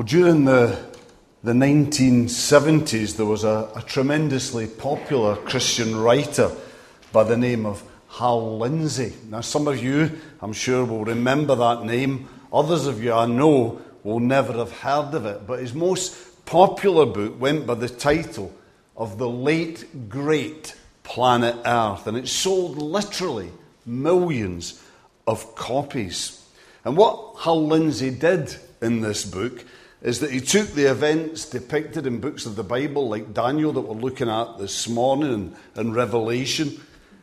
Well, during the, the 1970s, there was a, a tremendously popular Christian writer by the name of Hal Lindsey. Now, some of you, I'm sure, will remember that name. Others of you, I know, will never have heard of it. But his most popular book went by the title of The Late Great Planet Earth, and it sold literally millions of copies. And what Hal Lindsey did in this book is that he took the events depicted in books of the Bible, like Daniel, that we're looking at this morning, and, and Revelation,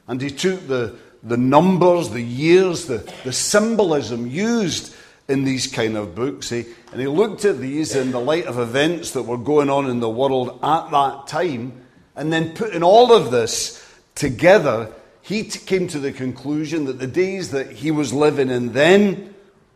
and he took the, the numbers, the years, the, the symbolism used in these kind of books, eh? and he looked at these in the light of events that were going on in the world at that time, and then putting all of this together, he t- came to the conclusion that the days that he was living in then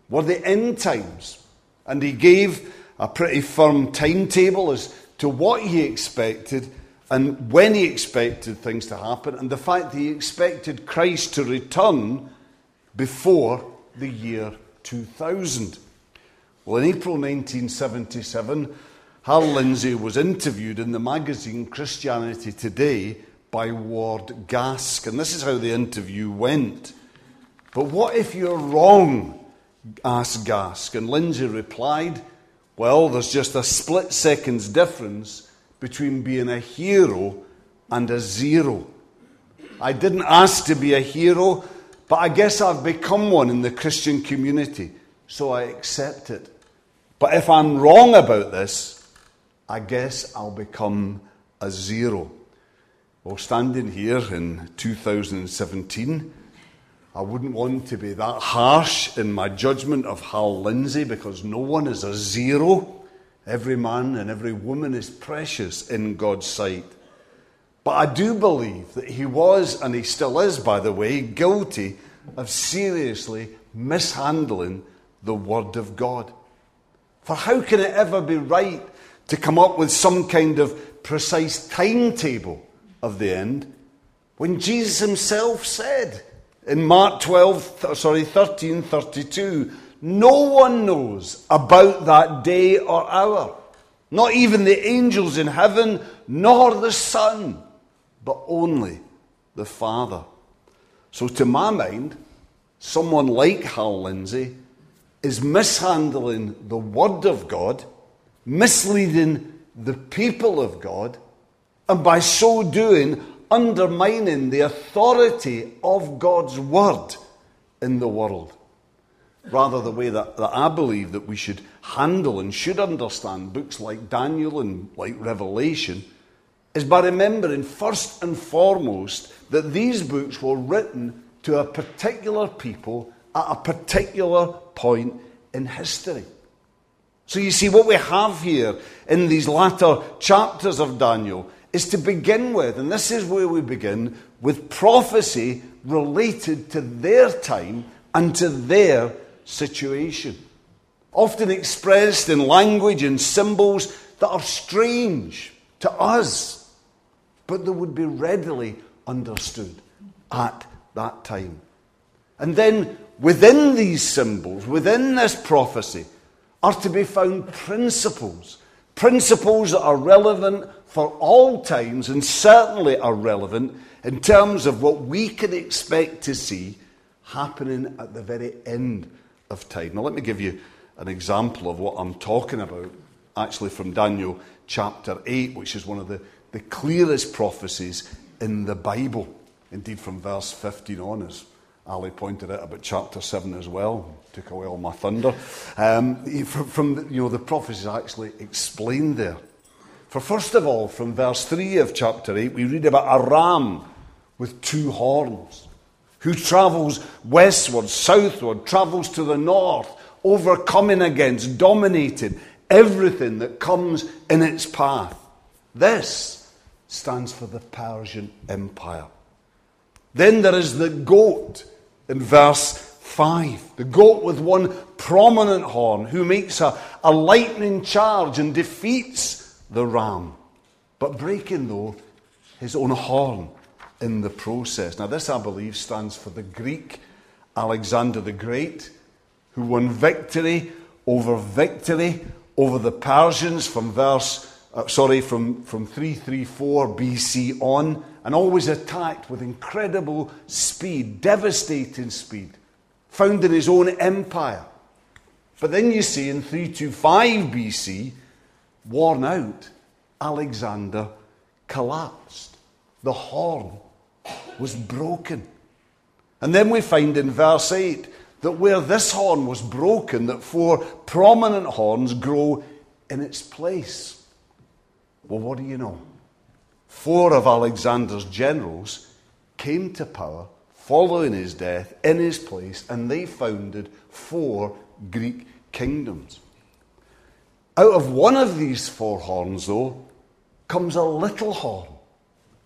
were the end times. And he gave a pretty firm timetable as to what he expected and when he expected things to happen, and the fact that he expected Christ to return before the year 2000. Well, in April 1977, Hal Lindsey was interviewed in the magazine Christianity Today by Ward Gasque, and this is how the interview went. But what if you're wrong? asked Gasque, and Lindsey replied, well, there's just a split second's difference between being a hero and a zero. I didn't ask to be a hero, but I guess I've become one in the Christian community, so I accept it. But if I'm wrong about this, I guess I'll become a zero. Well, standing here in 2017, I wouldn't want to be that harsh in my judgment of Hal Lindsey because no one is a zero. Every man and every woman is precious in God's sight. But I do believe that he was, and he still is, by the way, guilty of seriously mishandling the Word of God. For how can it ever be right to come up with some kind of precise timetable of the end when Jesus himself said, in Mark 12, sorry, 13, 32, no one knows about that day or hour. Not even the angels in heaven, nor the Son, but only the Father. So, to my mind, someone like Hal Lindsey is mishandling the Word of God, misleading the people of God, and by so doing, undermining the authority of God's word in the world. Rather, the way that, that I believe that we should handle and should understand books like Daniel and like Revelation is by remembering first and foremost that these books were written to a particular people at a particular point in history. So you see, what we have here in these latter chapters of Daniel is to begin with, and this is where we begin, with prophecy related to their time and to their situation. Often expressed in language and symbols that are strange to us, but that would be readily understood at that time. And then within these symbols, within this prophecy, are to be found principles. Principles that are relevant for all times and certainly are relevant in terms of what we can expect to see happening at the very end of time. Now, let me give you an example of what I'm talking about, actually from Daniel chapter 8, which is one of the, the clearest prophecies in the Bible. Indeed, from verse 15 on, as Ali pointed out about chapter 7 as well, took away all my thunder. Um, from, from you know, the prophecies actually explained there. For first of all, from verse 3 of chapter 8, we read about a ram with two horns who travels westward, southward, travels to the north, overcoming against, dominating everything that comes in its path. This stands for the Persian Empire. Then there is the goat in verse 5. The goat with one prominent horn who makes a, a lightning charge and defeats the ram, but breaking, though, his own horn in the process. Now, this, I believe, stands for the Greek Alexander the Great, who won victory over victory over the Persians from verse, uh, sorry, from, from 334 BC on, and always attacked with incredible speed, devastating speed, found in his own empire. But then you see in 325 BC, worn out, Alexander collapsed. The horn was broken. And then we find in verse 8 that where this horn was broken, that four prominent horns grow in its place. Well, what do you know? Four of Alexander's generals came to power following his death in his place, and they founded four Greek kingdoms. Out of one of these four horns, though, comes a little horn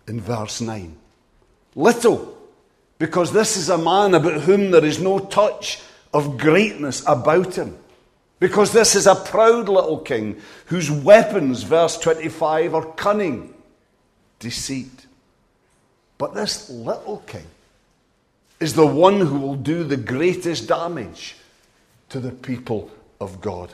in verse 9. Little, because this is a man about whom there is no touch of greatness about him. Because this is a proud little king whose weapons, verse 25, are cunning, deceit. But this little king is the one who will do the greatest damage to the people of God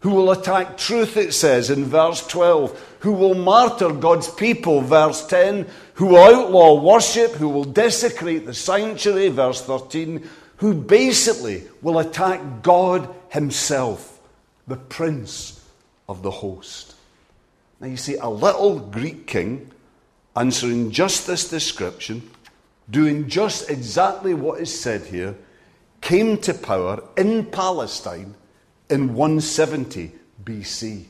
who will attack truth, it says in verse 12, who will martyr God's people, verse 10, who will outlaw worship, who will desecrate the sanctuary, verse 13, who basically will attack God Himself, the Prince of the host. Now you see, a little Greek king answering just this description, doing just exactly what is said here, came to power in Palestine in 170 BC.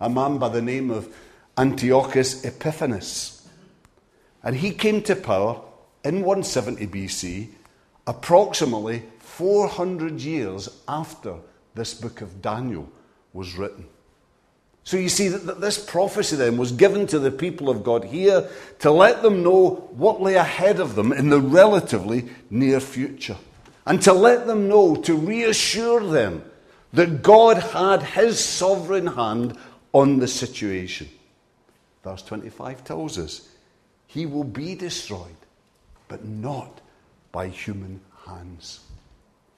A man by the name of Antiochus Epiphanes. And he came to power in 170 BC, approximately 400 years after this book of Daniel was written. So you see that this prophecy then was given to the people of God here to let them know what lay ahead of them in the relatively near future. And to let them know, to reassure them that God had his sovereign hand on the situation. Verse 25 tells us he will be destroyed, but not by human hands.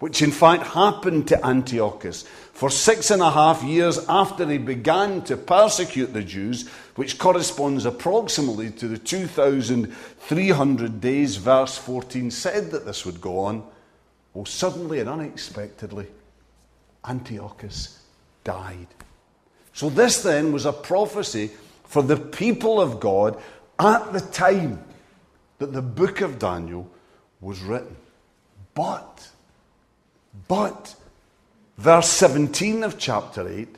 Which in fact happened to Antiochus. For six and a half years after he began to persecute the Jews, which corresponds approximately to the 2,300 days verse 14 said that this would go on, well, suddenly and unexpectedly, Antiochus died. So, this then was a prophecy for the people of God at the time that the book of Daniel was written. But, but, verse 17 of chapter 8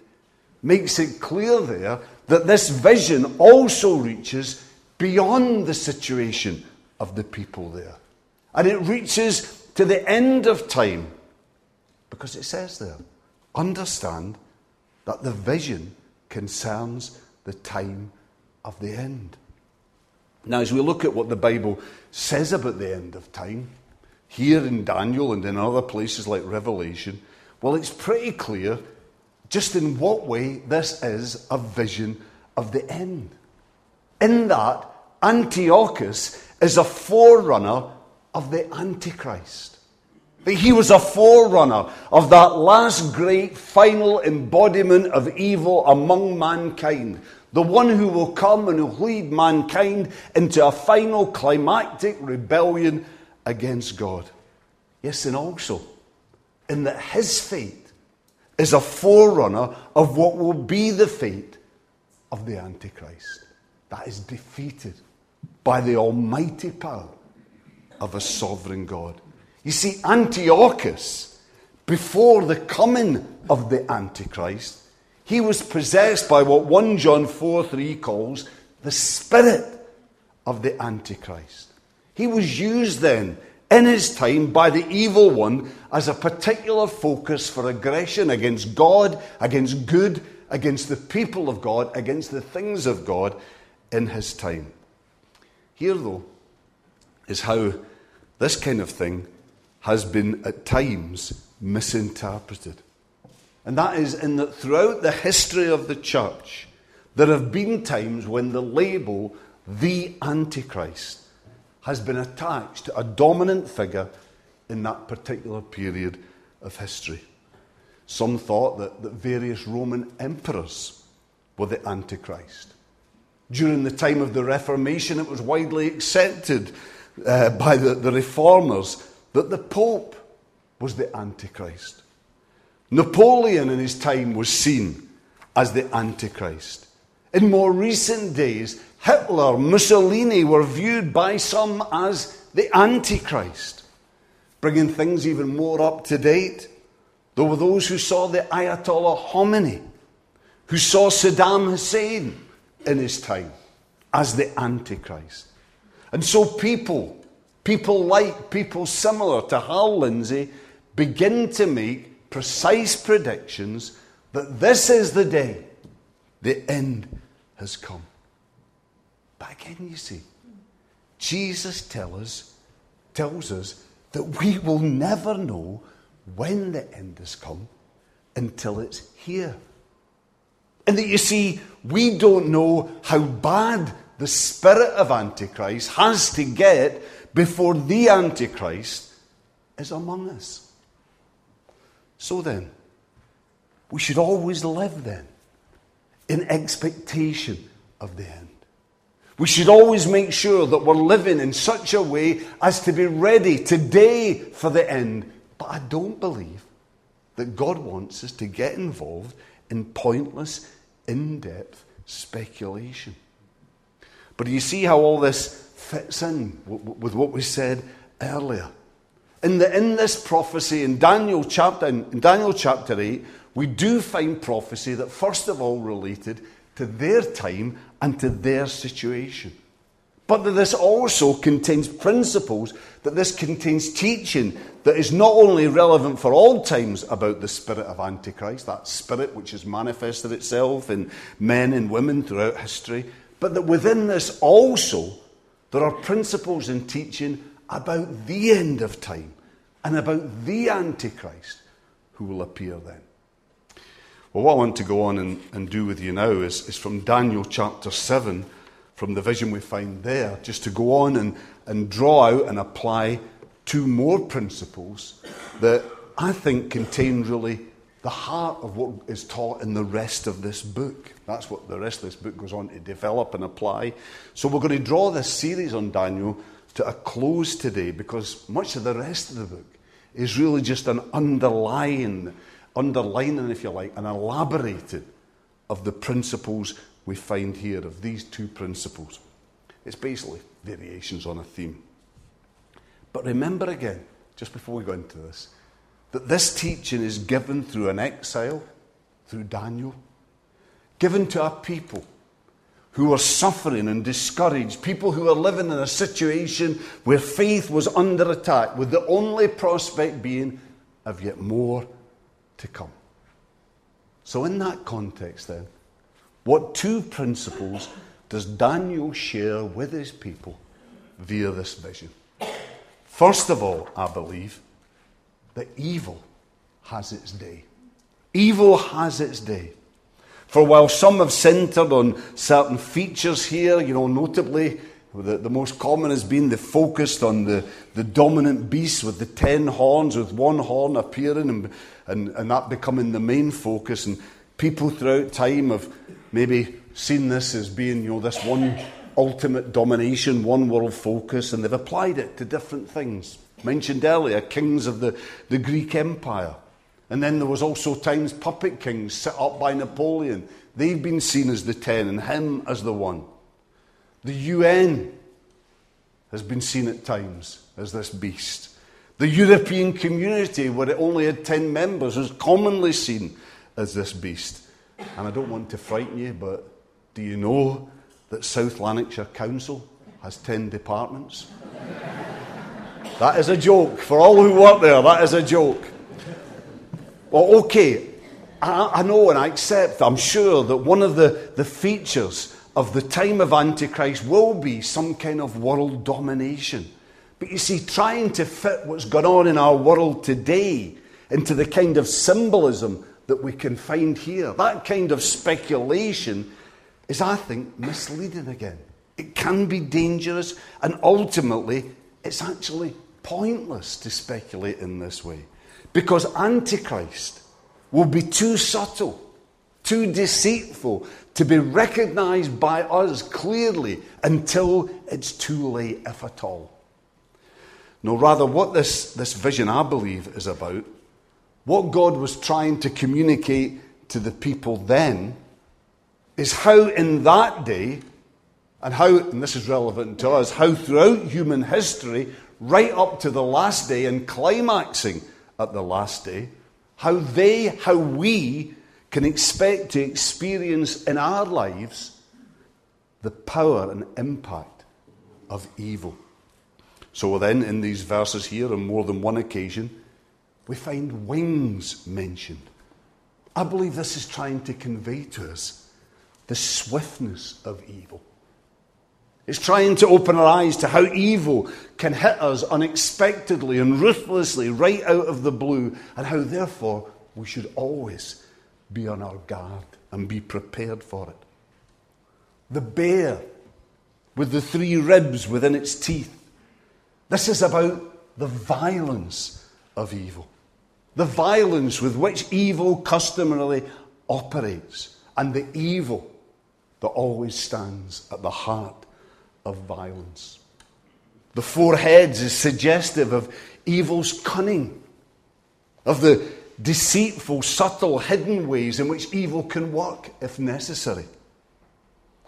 makes it clear there that this vision also reaches beyond the situation of the people there. And it reaches to the end of time because it says there understand that the vision concerns the time of the end. Now, as we look at what the Bible says about the end of time, here in Daniel and in other places like Revelation, well, it's pretty clear just in what way this is a vision of the end. In that, Antiochus is a forerunner of the Antichrist. That he was a forerunner of that last great final embodiment of evil among mankind. The one who will come and will lead mankind into a final climactic rebellion against God. Yes, and also in that his fate is a forerunner of what will be the fate of the Antichrist. That is defeated by the almighty power of a sovereign God. You see, Antiochus, before the coming of the Antichrist, he was possessed by what 1 John 4 3 calls the spirit of the Antichrist. He was used then in his time by the evil one as a particular focus for aggression against God, against good, against the people of God, against the things of God in his time. Here, though, is how this kind of thing has been at times misinterpreted. And that is in that throughout the history of the church, there have been times when the label, the Antichrist, has been attached to a dominant figure in that particular period of history. Some thought that, that various Roman emperors were the Antichrist. During the time of the Reformation, it was widely accepted uh, by the, the reformers that the Pope was the Antichrist. Napoleon in his time was seen as the Antichrist. In more recent days, Hitler, Mussolini were viewed by some as the Antichrist. Bringing things even more up to date, there were those who saw the Ayatollah Khomeini, who saw Saddam Hussein in his time as the Antichrist. And so people, people like, people similar to Hal Lindsey, begin to make precise predictions that this is the day the end has come. But again, you see, Jesus tell us, tells us that we will never know when the end has come until it's here. And that you see, we don't know how bad the spirit of Antichrist has to get before the Antichrist is among us. So then, we should always live then in expectation of the end. We should always make sure that we're living in such a way as to be ready today for the end. But I don't believe that God wants us to get involved in pointless, in depth speculation. But do you see how all this fits in with what we said earlier? In, the, in this prophecy in Daniel chapter in Daniel chapter 8, we do find prophecy that first of all related to their time and to their situation. But that this also contains principles, that this contains teaching that is not only relevant for all times about the spirit of Antichrist, that spirit which has manifested itself in men and women throughout history, but that within this also there are principles and teaching about the end of time and about the Antichrist who will appear then. Well, what I want to go on and, and do with you now is, is from Daniel chapter 7, from the vision we find there, just to go on and, and draw out and apply two more principles that I think contain really the heart of what is taught in the rest of this book. That's what the rest of this book goes on to develop and apply. So we're going to draw this series on Daniel to a close today because much of the rest of the book is really just an underlying underlining, if you like, and elaborating of the principles we find here, of these two principles. It's basically variations on a theme. But remember again, just before we go into this, that this teaching is given through an exile, through Daniel, given to a people who are suffering and discouraged, people who are living in a situation where faith was under attack, with the only prospect being of yet more to come. So, in that context, then, what two principles does Daniel share with his people via this vision? First of all, I believe that evil has its day. Evil has its day. For while some have centered on certain features here, you know, notably the, the most common has been the focused on the, the dominant beast with the ten horns, with one horn appearing and, and, and that becoming the main focus. And people throughout time have maybe seen this as being, you know, this one ultimate domination, one world focus, and they've applied it to different things. Mentioned earlier, kings of the, the Greek Empire. And then there was also times puppet kings set up by Napoleon. They've been seen as the ten and him as the one. The UN has been seen at times as this beast. The European community, where it only had 10 members, was commonly seen as this beast. And I don't want to frighten you, but do you know that South Lanarkshire Council has 10 departments? that is a joke. For all who work there, that is a joke. Well, okay, I, I know and I accept, I'm sure, that one of the, the features of the time of Antichrist will be some kind of world domination. But you see, trying to fit what's going on in our world today into the kind of symbolism that we can find here, that kind of speculation is, I think, misleading again. It can be dangerous, and ultimately, it's actually pointless to speculate in this way. Because Antichrist will be too subtle, too deceitful to be recognized by us clearly until it's too late, if at all. No, rather, what this, this vision, I believe, is about, what God was trying to communicate to the people then, is how in that day, and how, and this is relevant to us, how throughout human history, right up to the last day and climaxing at the last day, how they, how we can expect to experience in our lives the power and impact of evil. So then, in these verses here, on more than one occasion, we find wings mentioned. I believe this is trying to convey to us the swiftness of evil. It's trying to open our eyes to how evil can hit us unexpectedly and ruthlessly right out of the blue, and how, therefore, we should always be on our guard and be prepared for it. The bear with the three ribs within its teeth. This is about the violence of evil, the violence with which evil customarily operates, and the evil that always stands at the heart of violence. The four heads is suggestive of evil's cunning, of the deceitful, subtle, hidden ways in which evil can work if necessary.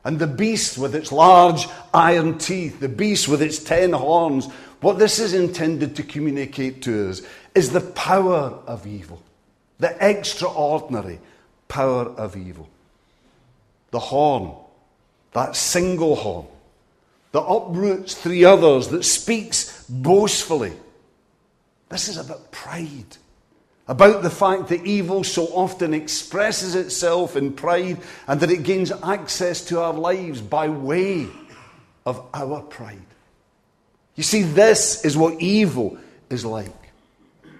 And the beast with its large iron teeth, the beast with its ten horns, what this is intended to communicate to us is the power of evil, the extraordinary power of evil. The horn, that single horn, that uproots three others, that speaks boastfully. This is about pride, about the fact that evil so often expresses itself in pride and that it gains access to our lives by way of our pride. You see, this is what evil is like.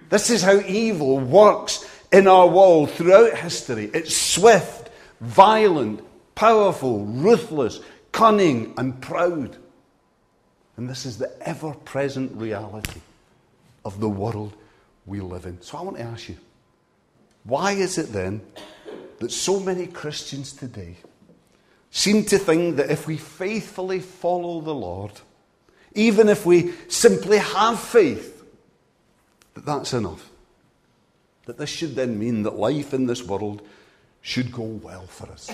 This is how evil works in our world throughout history. It's swift, violent, powerful, ruthless, cunning, and proud. And this is the ever present reality of the world we live in. So I want to ask you why is it then that so many Christians today seem to think that if we faithfully follow the Lord, even if we simply have faith, that that's enough? That this should then mean that life in this world should go well for us.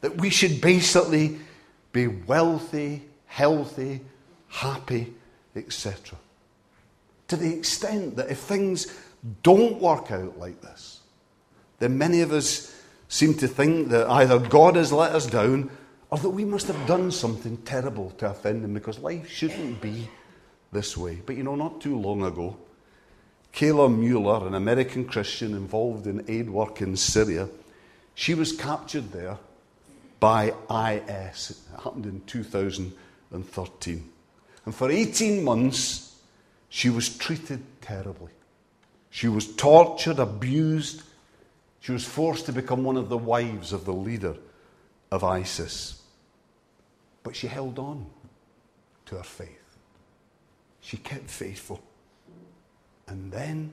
That we should basically be wealthy, healthy, happy, etc. To the extent that if things don't work out like this, then many of us seem to think that either God has let us down or that we must have done something terrible to offend Him because life shouldn't be this way. But you know, not too long ago, Kayla Mueller, an American Christian involved in aid work in Syria, she was captured there by IS. It happened in 2013. And for 18 months, she was treated terribly. She was tortured, abused. She was forced to become one of the wives of the leader of ISIS. But she held on to her faith. She kept faithful. And then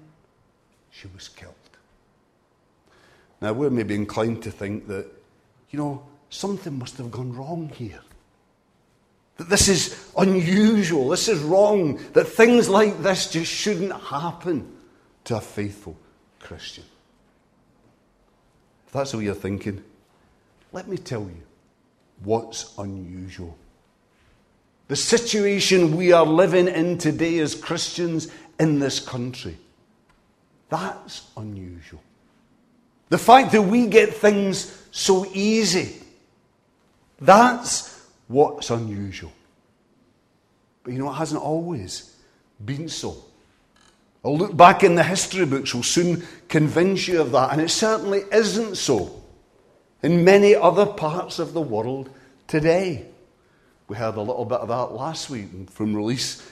she was killed. Now, we're maybe inclined to think that, you know, something must have gone wrong here. That this is unusual, this is wrong, that things like this just shouldn't happen to a faithful Christian. If that's what you're thinking, let me tell you what's unusual. The situation we are living in today as Christians in this country, that's unusual. The fact that we get things so easy, that's what's unusual. But you know, it hasn't always been so. I'll look back in the history books, will soon convince you of that. And it certainly isn't so in many other parts of the world today. We heard a little bit of that last week from Release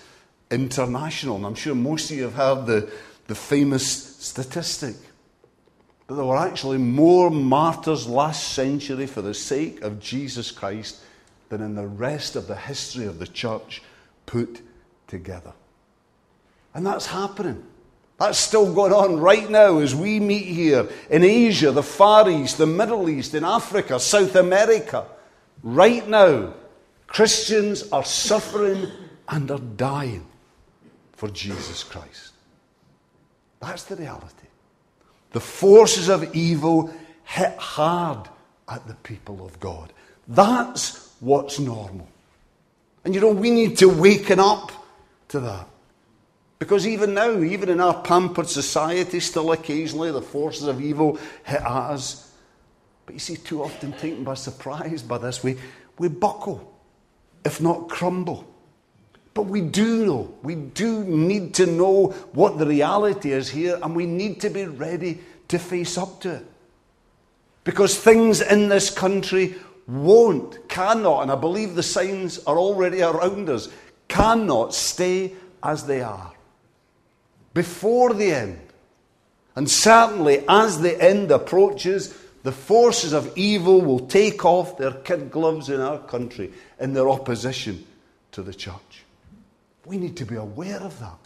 International. And I'm sure most of you have heard the, the famous statistic that there were actually more martyrs last century for the sake of Jesus Christ than in the rest of the history of the church put together. And that's happening That's still going on right now as we meet here in Asia, the Far East, the Middle East, in Africa, South America. Right now, Christians are suffering and are dying for Jesus Christ. That's the reality. The forces of evil hit hard at the people of God. That's what's normal. And you know, we need to waken up to that. Because even now, even in our pampered society, still occasionally the forces of evil hit us. But you see, too often taken by surprise by this, we, we buckle, if not crumble. But we do know, we do need to know what the reality is here, and we need to be ready to face up to it. Because things in this country won't, cannot, and I believe the signs are already around us, cannot stay as they are. Before the end, and certainly as the end approaches, the forces of evil will take off their kid gloves in our country in their opposition to the church. We need to be aware of that.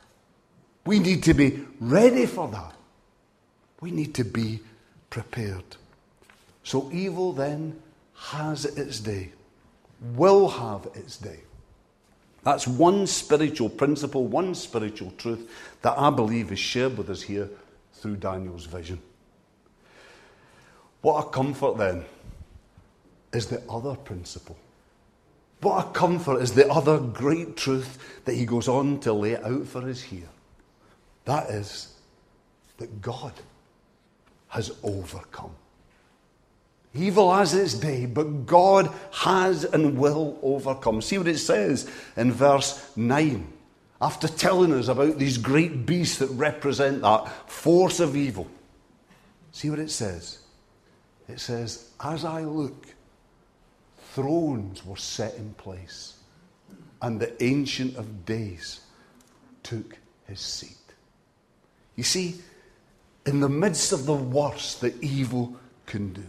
We need to be ready for that. We need to be prepared. So evil then has its day, will have its day. That's one spiritual principle, one spiritual truth that I believe is shared with us here through Daniel's vision. What a comfort then is the other principle what a comfort is the other great truth that he goes on to lay out for us here. That is that God has overcome. Evil has its day, but God has and will overcome. See what it says in verse 9. After telling us about these great beasts that represent that force of evil. See what it says. It says, As I look, thrones were set in place, and the Ancient of Days took his seat. You see, in the midst of the worst that evil can do,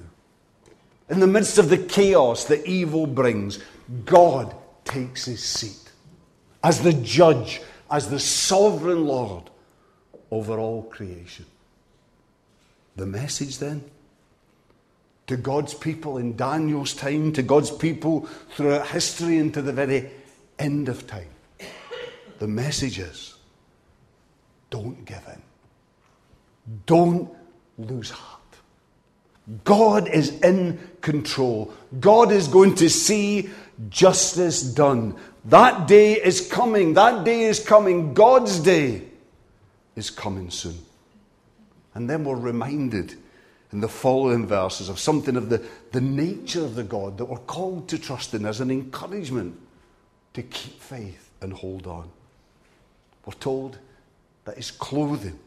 in the midst of the chaos that evil brings, God takes his seat as the judge, as the sovereign Lord over all creation. The message then to God's people in Daniel's time, to God's people throughout history, and to the very end of time. The message is don't give in, don't lose heart. God is in control. God is going to see justice done. That day is coming. That day is coming. God's day is coming soon. And then we're reminded in the following verses of something of the, the nature of the God that we're called to trust in as an encouragement to keep faith and hold on. We're told that his clothing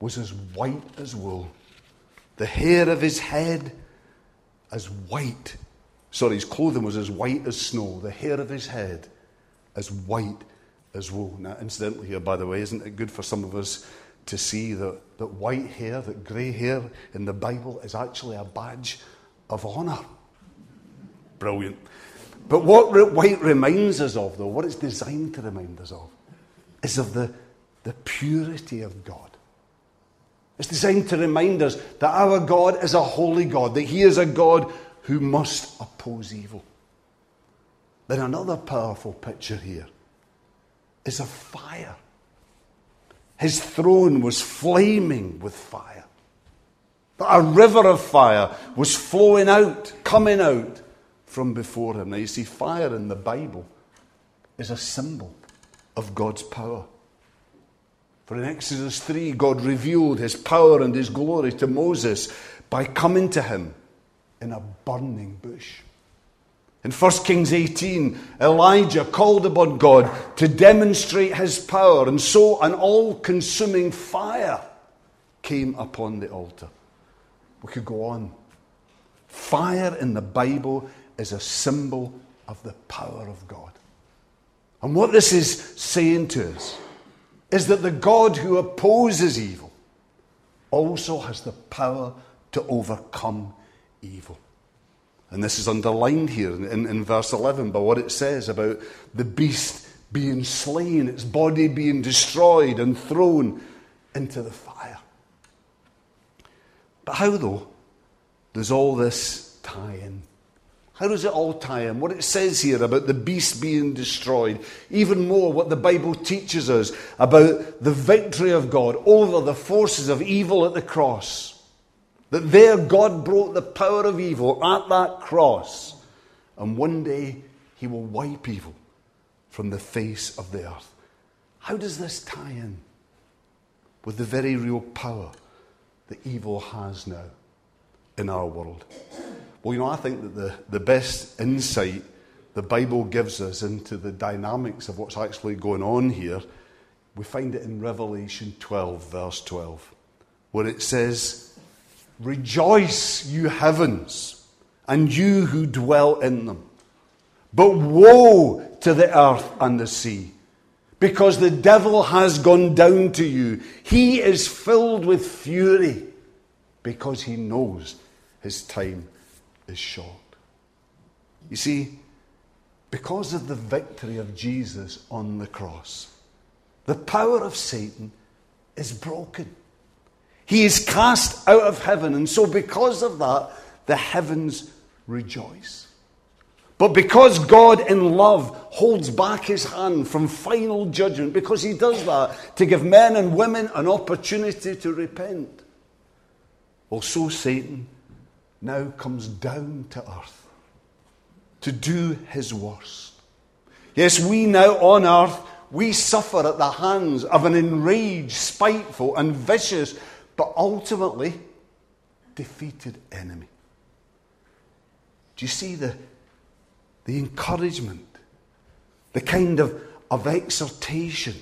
was as white as wool, the hair of his head as white. Sorry, his clothing was as white as snow, the hair of his head as white as wool. Now, incidentally, here, by the way, isn't it good for some of us to see that, that white hair, that grey hair in the Bible is actually a badge of honour. Brilliant. But what re- white reminds us of, though, what it's designed to remind us of, is of the, the purity of God. It's designed to remind us that our God is a holy God, that He is a God who must oppose evil. Then another powerful picture here is of fire. His throne was flaming with fire. A river of fire was flowing out, coming out from before him. Now, you see, fire in the Bible is a symbol of God's power. For in Exodus 3, God revealed his power and his glory to Moses by coming to him in a burning bush. In 1 Kings 18, Elijah called upon God to demonstrate his power, and so an all consuming fire came upon the altar. We could go on. Fire in the Bible is a symbol of the power of God. And what this is saying to us is that the God who opposes evil also has the power to overcome evil. And this is underlined here in, in verse 11 by what it says about the beast being slain, its body being destroyed and thrown into the fire. But how, though, does all this tie in? How does it all tie in? What it says here about the beast being destroyed, even more what the Bible teaches us about the victory of God over the forces of evil at the cross. That there God broke the power of evil at that cross, and one day he will wipe evil from the face of the earth. How does this tie in with the very real power that evil has now in our world? Well, you know, I think that the, the best insight the Bible gives us into the dynamics of what's actually going on here, we find it in Revelation 12, verse 12, where it says, Rejoice, you heavens, and you who dwell in them. But woe to the earth and the sea, because the devil has gone down to you. He is filled with fury, because he knows his time is short. You see, because of the victory of Jesus on the cross, the power of Satan is broken. He is cast out of heaven, and so because of that, the heavens rejoice. But because God in love holds back his hand from final judgment, because he does that to give men and women an opportunity to repent, well, so Satan now comes down to earth to do his worst. Yes, we now on earth, we suffer at the hands of an enraged, spiteful, and vicious, but ultimately defeated enemy. Do you see the, the encouragement, the kind of, of exhortation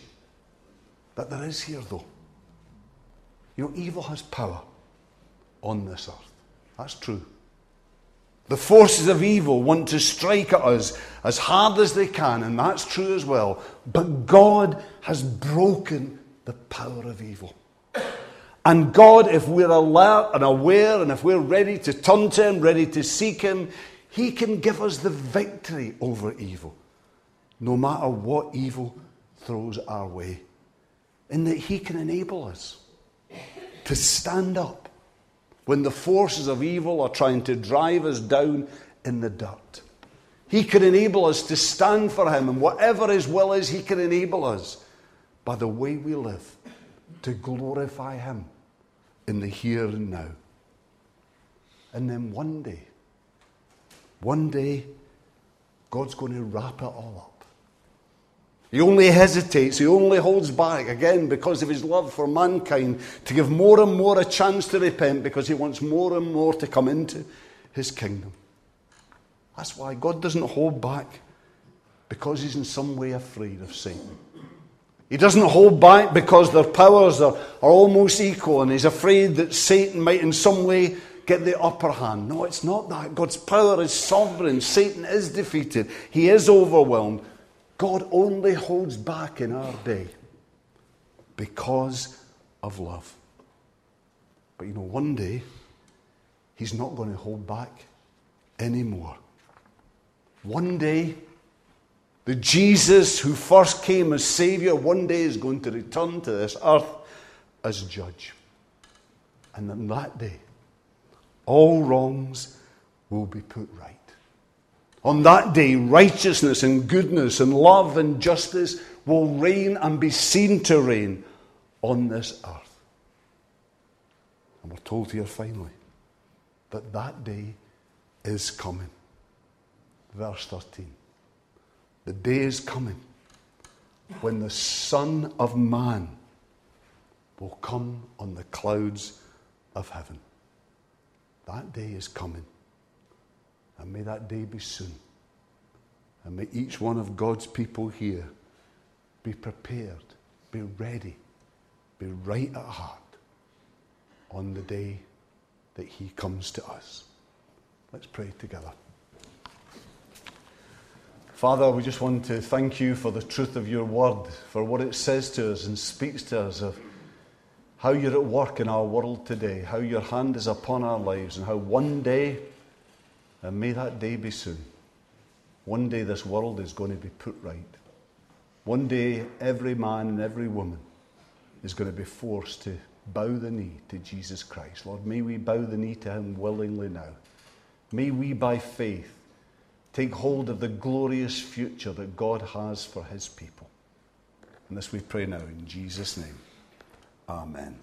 that there is here, though? You know, evil has power on this earth. That's true. The forces of evil want to strike at us as hard as they can, and that's true as well. But God has broken the power of evil. And God, if we're alert and aware, and if we're ready to turn to Him, ready to seek Him, He can give us the victory over evil, no matter what evil throws our way. In that He can enable us to stand up when the forces of evil are trying to drive us down in the dirt. He can enable us to stand for Him, and whatever His will is, He can enable us by the way we live to glorify Him in the here and now. And then one day, one day, God's going to wrap it all up. He only hesitates, he only holds back, again, because of his love for mankind, to give more and more a chance to repent because he wants more and more to come into his kingdom. That's why God doesn't hold back because he's in some way afraid of Satan. He doesn't hold back because their powers are, are almost equal and he's afraid that Satan might in some way get the upper hand. No, it's not that. God's power is sovereign. Satan is defeated, he is overwhelmed. God only holds back in our day because of love. But you know, one day, He's not going to hold back anymore. One day, the Jesus who first came as Savior, one day is going to return to this earth as judge. And on that day, all wrongs will be put right. On that day, righteousness and goodness and love and justice will reign and be seen to reign on this earth. And we're told here finally that that day is coming. Verse 13. The day is coming when the Son of Man will come on the clouds of heaven. That day is coming. And may that day be soon. And may each one of God's people here be prepared, be ready, be right at heart on the day that He comes to us. Let's pray together. Father, we just want to thank you for the truth of your word, for what it says to us and speaks to us of how you're at work in our world today, how your hand is upon our lives, and how one day and may that day be soon. One day this world is going to be put right. One day every man and every woman is going to be forced to bow the knee to Jesus Christ. Lord, may we bow the knee to him willingly now. May we, by faith, take hold of the glorious future that God has for his people. And this we pray now in Jesus' name. Amen.